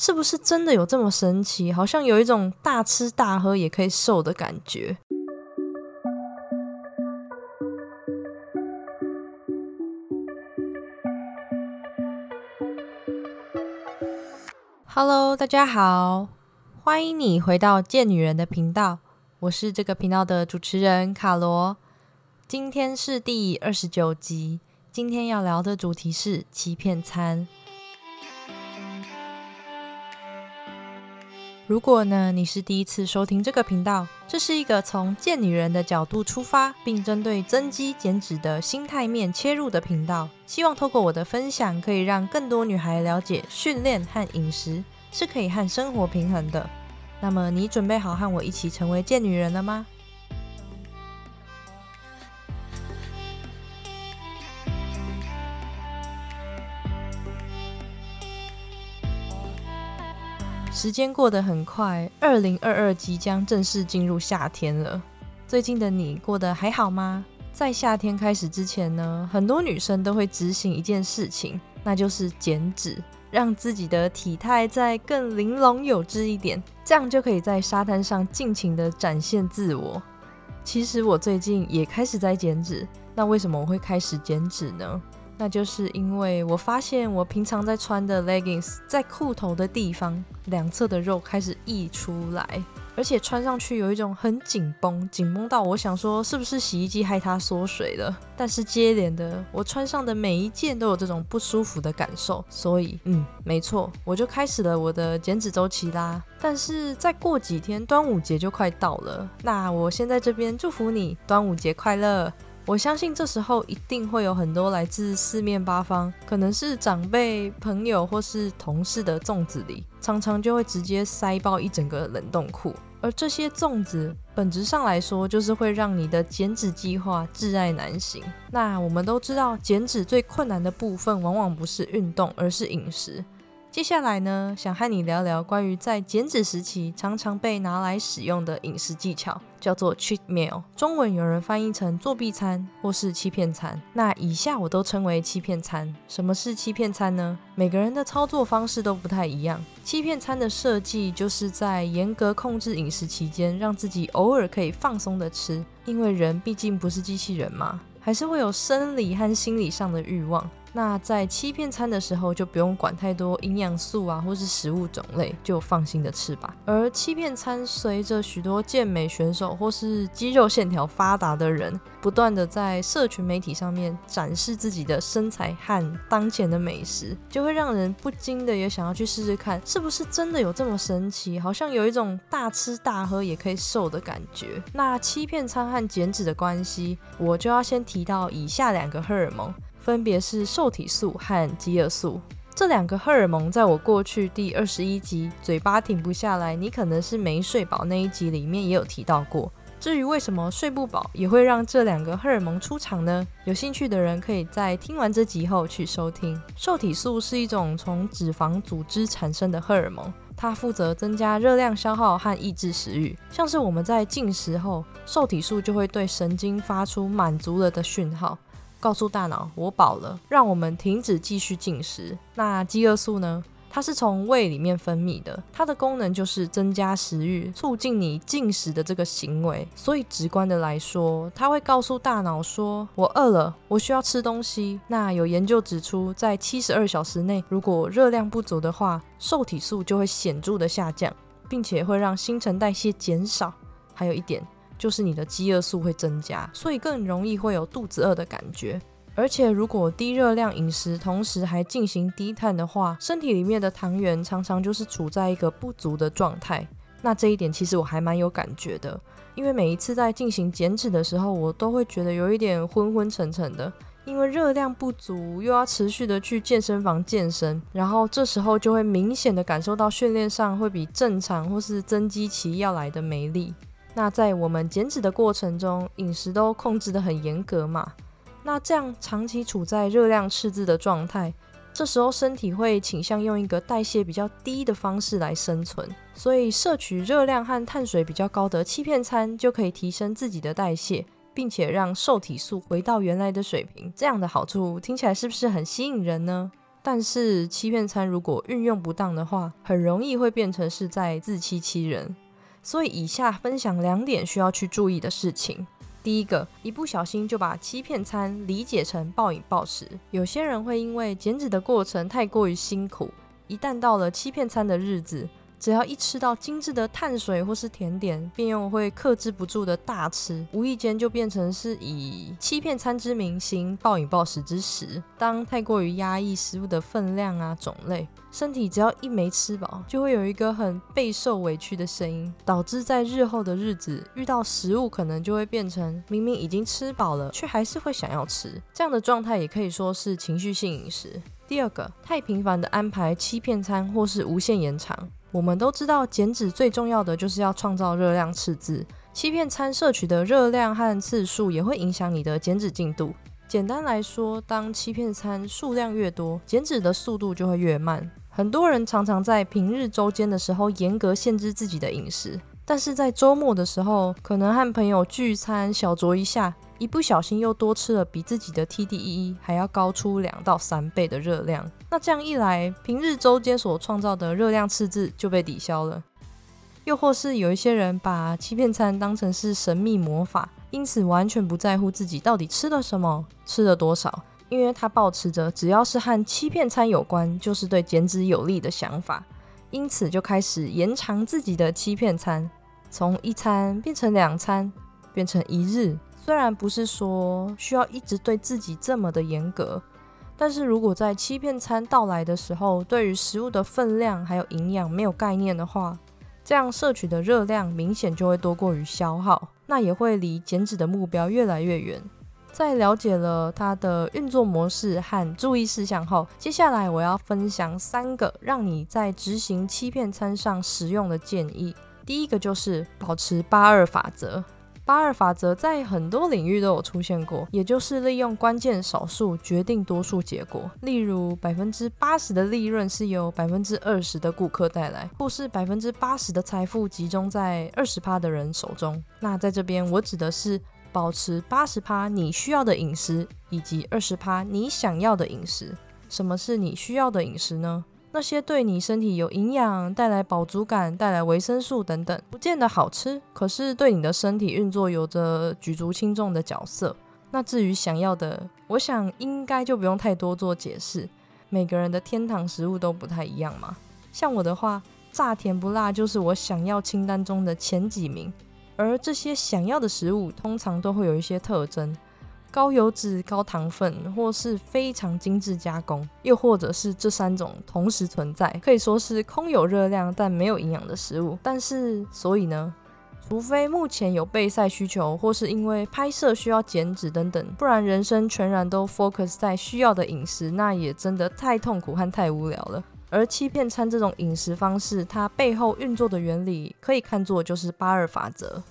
是不是真的有这么神奇？好像有一种大吃大喝也可以瘦的感觉。Hello，大家好，欢迎你回到贱女人的频道，我是这个频道的主持人卡罗。今天是第二十九集，今天要聊的主题是欺骗餐。如果呢，你是第一次收听这个频道，这是一个从贱女人的角度出发，并针对增肌减脂的心态面切入的频道。希望透过我的分享，可以让更多女孩了解训练和饮食是可以和生活平衡的。那么，你准备好和我一起成为贱女人了吗？时间过得很快，二零二二即将正式进入夏天了。最近的你过得还好吗？在夏天开始之前呢，很多女生都会执行一件事情，那就是减脂，让自己的体态再更玲珑有致一点，这样就可以在沙滩上尽情的展现自我。其实我最近也开始在减脂，那为什么我会开始减脂呢？那就是因为我发现我平常在穿的 leggings 在裤头的地方两侧的肉开始溢出来，而且穿上去有一种很紧绷，紧绷到我想说是不是洗衣机害它缩水了。但是接连的我穿上的每一件都有这种不舒服的感受，所以嗯，没错，我就开始了我的减脂周期啦。但是再过几天端午节就快到了，那我先在这边祝福你端午节快乐。我相信这时候一定会有很多来自四面八方，可能是长辈、朋友或是同事的粽子里，常常就会直接塞爆一整个冷冻库。而这些粽子本质上来说，就是会让你的减脂计划挚爱难行。那我们都知道，减脂最困难的部分往往不是运动，而是饮食。接下来呢，想和你聊聊关于在减脂时期常常被拿来使用的饮食技巧，叫做 cheat meal，中文有人翻译成作弊餐或是欺骗餐。那以下我都称为欺骗餐。什么是欺骗餐呢？每个人的操作方式都不太一样。欺骗餐的设计就是在严格控制饮食期间，让自己偶尔可以放松的吃，因为人毕竟不是机器人嘛，还是会有生理和心理上的欲望。那在欺骗餐的时候，就不用管太多营养素啊，或是食物种类，就放心的吃吧。而欺骗餐随着许多健美选手或是肌肉线条发达的人，不断的在社群媒体上面展示自己的身材和当前的美食，就会让人不禁的也想要去试试看，是不是真的有这么神奇？好像有一种大吃大喝也可以瘦的感觉。那欺骗餐和减脂的关系，我就要先提到以下两个荷尔蒙。分别是受体素和饥饿素这两个荷尔蒙，在我过去第二十一集“嘴巴停不下来，你可能是没睡饱”那一集里面也有提到过。至于为什么睡不饱也会让这两个荷尔蒙出场呢？有兴趣的人可以在听完这集后去收听。受体素是一种从脂肪组织产生的荷尔蒙，它负责增加热量消耗和抑制食欲。像是我们在进食后，受体素就会对神经发出满足了的讯号。告诉大脑我饱了，让我们停止继续进食。那饥饿素呢？它是从胃里面分泌的，它的功能就是增加食欲，促进你进食的这个行为。所以直观的来说，它会告诉大脑说：“我饿了，我需要吃东西。”那有研究指出，在七十二小时内，如果热量不足的话，受体素就会显著的下降，并且会让新陈代谢减少。还有一点。就是你的饥饿素会增加，所以更容易会有肚子饿的感觉。而且如果低热量饮食，同时还进行低碳的话，身体里面的糖原常常就是处在一个不足的状态。那这一点其实我还蛮有感觉的，因为每一次在进行减脂的时候，我都会觉得有一点昏昏沉沉的，因为热量不足，又要持续的去健身房健身，然后这时候就会明显的感受到训练上会比正常或是增肌期要来的没力。那在我们减脂的过程中，饮食都控制得很严格嘛？那这样长期处在热量赤字的状态，这时候身体会倾向用一个代谢比较低的方式来生存，所以摄取热量和碳水比较高的欺骗餐就可以提升自己的代谢，并且让受体素回到原来的水平。这样的好处听起来是不是很吸引人呢？但是欺骗餐如果运用不当的话，很容易会变成是在自欺欺人。所以以下分享两点需要去注意的事情。第一个，一不小心就把欺骗餐理解成暴饮暴食。有些人会因为减脂的过程太过于辛苦，一旦到了欺骗餐的日子。只要一吃到精致的碳水或是甜点，便又会克制不住的大吃，无意间就变成是以欺骗餐之名行暴饮暴食之实。当太过于压抑食物的分量啊种类，身体只要一没吃饱，就会有一个很备受委屈的声音，导致在日后的日子遇到食物，可能就会变成明明已经吃饱了，却还是会想要吃。这样的状态也可以说是情绪性饮食。第二个，太频繁的安排欺骗餐或是无限延长。我们都知道，减脂最重要的就是要创造热量赤字。欺骗餐摄取的热量和次数也会影响你的减脂进度。简单来说，当欺骗餐数量越多，减脂的速度就会越慢。很多人常常在平日周间的时候严格限制自己的饮食，但是在周末的时候，可能和朋友聚餐小酌一下。一不小心又多吃了比自己的 TDEE 还要高出两到三倍的热量，那这样一来，平日周间所创造的热量赤字就被抵消了。又或是有一些人把欺骗餐当成是神秘魔法，因此完全不在乎自己到底吃了什么、吃了多少，因为他保持着只要是和欺骗餐有关，就是对减脂有利的想法，因此就开始延长自己的欺骗餐，从一餐变成两餐，变成一日。虽然不是说需要一直对自己这么的严格，但是如果在欺骗餐到来的时候，对于食物的分量还有营养没有概念的话，这样摄取的热量明显就会多过于消耗，那也会离减脂的目标越来越远。在了解了它的运作模式和注意事项后，接下来我要分享三个让你在执行欺骗餐上实用的建议。第一个就是保持八二法则。八二法则在很多领域都有出现过，也就是利用关键少数决定多数结果。例如，百分之八十的利润是由百分之二十的顾客带来，或是百分之八十的财富集中在二十趴的人手中。那在这边，我指的是保持八十趴你需要的饮食，以及二十趴你想要的饮食。什么是你需要的饮食呢？那些对你身体有营养、带来饱足感、带来维生素等等，不见得好吃，可是对你的身体运作有着举足轻重的角色。那至于想要的，我想应该就不用太多做解释。每个人的天堂食物都不太一样嘛。像我的话，炸甜不辣就是我想要清单中的前几名，而这些想要的食物通常都会有一些特征。高油脂、高糖分，或是非常精致加工，又或者是这三种同时存在，可以说是空有热量但没有营养的食物。但是，所以呢，除非目前有备赛需求，或是因为拍摄需要减脂等等，不然人生全然都 focus 在需要的饮食，那也真的太痛苦和太无聊了。而欺骗餐这种饮食方式，它背后运作的原理，可以看作就是八二法则。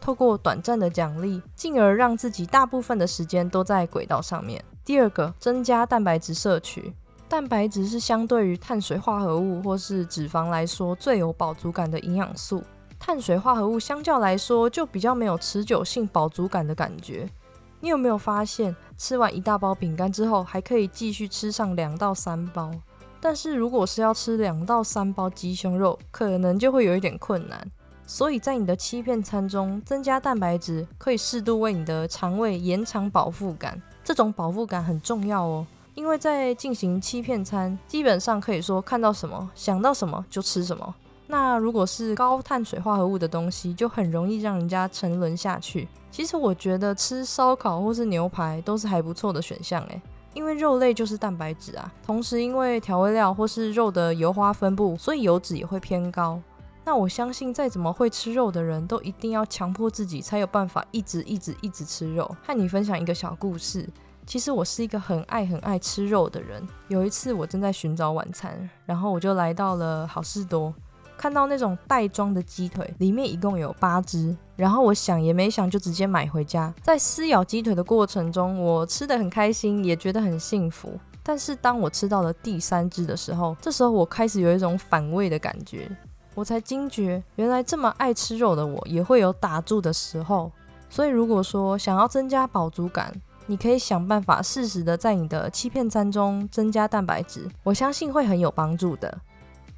透过短暂的奖励，进而让自己大部分的时间都在轨道上面。第二个，增加蛋白质摄取。蛋白质是相对于碳水化合物或是脂肪来说最有饱足感的营养素。碳水化合物相较来说就比较没有持久性饱足感的感觉。你有没有发现，吃完一大包饼干之后，还可以继续吃上两到三包？但是如果是要吃两到三包鸡胸肉，可能就会有一点困难。所以在你的欺骗餐中增加蛋白质，可以适度为你的肠胃延长饱腹感。这种饱腹感很重要哦，因为在进行欺骗餐，基本上可以说看到什么想到什么就吃什么。那如果是高碳水化合物的东西，就很容易让人家沉沦下去。其实我觉得吃烧烤或是牛排都是还不错的选项诶，因为肉类就是蛋白质啊，同时因为调味料或是肉的油花分布，所以油脂也会偏高。那我相信，再怎么会吃肉的人都一定要强迫自己，才有办法一直一直一直吃肉。和你分享一个小故事，其实我是一个很爱很爱吃肉的人。有一次我正在寻找晚餐，然后我就来到了好事多，看到那种袋装的鸡腿，里面一共有八只，然后我想也没想就直接买回家。在撕咬鸡腿的过程中，我吃的很开心，也觉得很幸福。但是当我吃到了第三只的时候，这时候我开始有一种反胃的感觉。我才惊觉，原来这么爱吃肉的我也会有打住的时候。所以，如果说想要增加饱足感，你可以想办法适时的在你的欺骗餐中增加蛋白质，我相信会很有帮助的。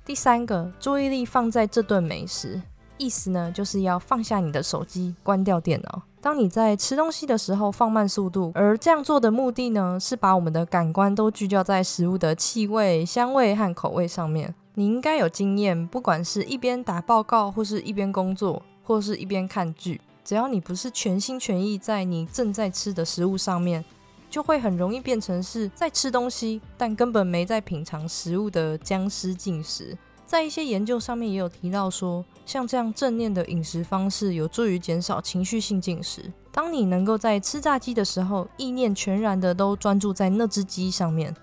第三个，注意力放在这顿美食，意思呢就是要放下你的手机，关掉电脑。当你在吃东西的时候，放慢速度，而这样做的目的呢，是把我们的感官都聚焦在食物的气味、香味和口味上面。你应该有经验，不管是一边打报告，或是一边工作，或是一边看剧，只要你不是全心全意在你正在吃的食物上面。就会很容易变成是在吃东西，但根本没在品尝食物的僵尸进食。在一些研究上面也有提到说，像这样正念的饮食方式有助于减少情绪性进食。当你能够在吃炸鸡的时候，意念全然的都专注在那只鸡上面，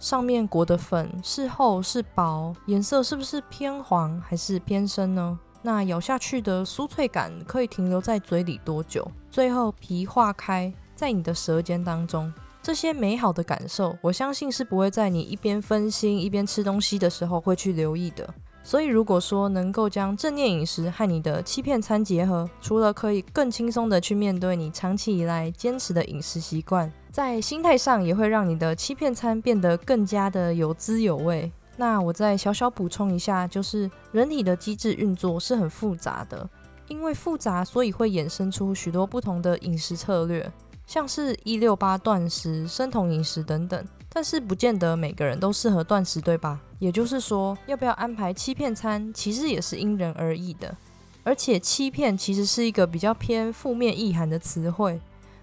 上面裹的粉是厚是薄，颜色是不是偏黄还是偏深呢？那咬下去的酥脆感可以停留在嘴里多久？最后皮化开。在你的舌尖当中，这些美好的感受，我相信是不会在你一边分心一边吃东西的时候会去留意的。所以，如果说能够将正念饮食和你的欺骗餐结合，除了可以更轻松的去面对你长期以来坚持的饮食习惯，在心态上也会让你的欺骗餐变得更加的有滋有味。那我再小小补充一下，就是人体的机制运作是很复杂的，因为复杂，所以会衍生出许多不同的饮食策略。像是一六八断食、生酮饮食等等，但是不见得每个人都适合断食，对吧？也就是说，要不要安排欺骗餐，其实也是因人而异的。而且，欺骗其实是一个比较偏负面意涵的词汇。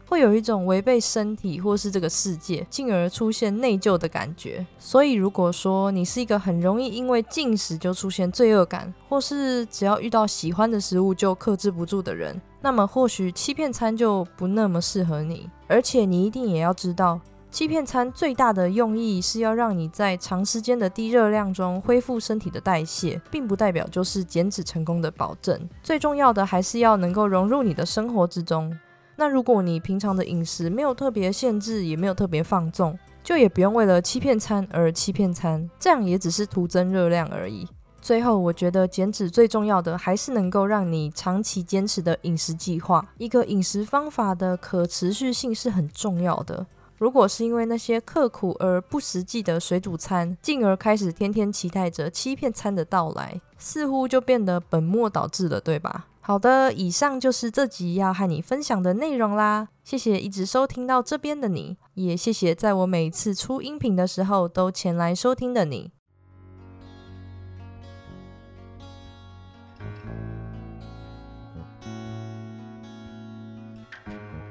会有一种违背身体或是这个世界，进而出现内疚的感觉。所以，如果说你是一个很容易因为进食就出现罪恶感，或是只要遇到喜欢的食物就克制不住的人，那么或许欺骗餐就不那么适合你。而且，你一定也要知道，欺骗餐最大的用意是要让你在长时间的低热量中恢复身体的代谢，并不代表就是减脂成功的保证。最重要的还是要能够融入你的生活之中。那如果你平常的饮食没有特别限制，也没有特别放纵，就也不用为了欺骗餐而欺骗餐，这样也只是徒增热量而已。最后，我觉得减脂最重要的还是能够让你长期坚持的饮食计划。一个饮食方法的可持续性是很重要的。如果是因为那些刻苦而不实际的水煮餐，进而开始天天期待着欺骗餐的到来，似乎就变得本末倒置了，对吧？好的，以上就是这集要和你分享的内容啦。谢谢一直收听到这边的你，也谢谢在我每次出音频的时候都前来收听的你。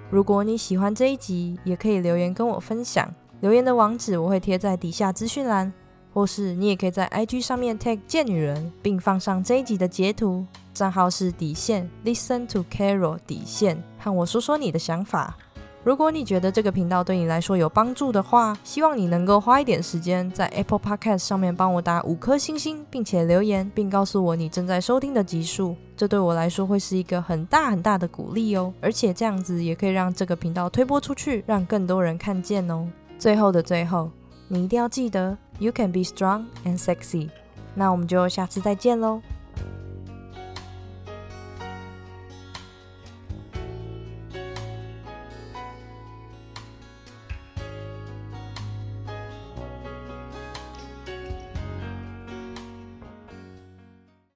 如果你喜欢这一集，也可以留言跟我分享。留言的网址我会贴在底下资讯栏，或是你也可以在 IG 上面 tag 贱女人，并放上这一集的截图。账号是底线，Listen to Carol 底线，和我说说你的想法。如果你觉得这个频道对你来说有帮助的话，希望你能够花一点时间在 Apple Podcast 上面帮我打五颗星星，并且留言，并告诉我你正在收听的集数。这对我来说会是一个很大很大的鼓励哦，而且这样子也可以让这个频道推播出去，让更多人看见哦。最后的最后，你一定要记得，You can be strong and sexy。那我们就下次再见喽。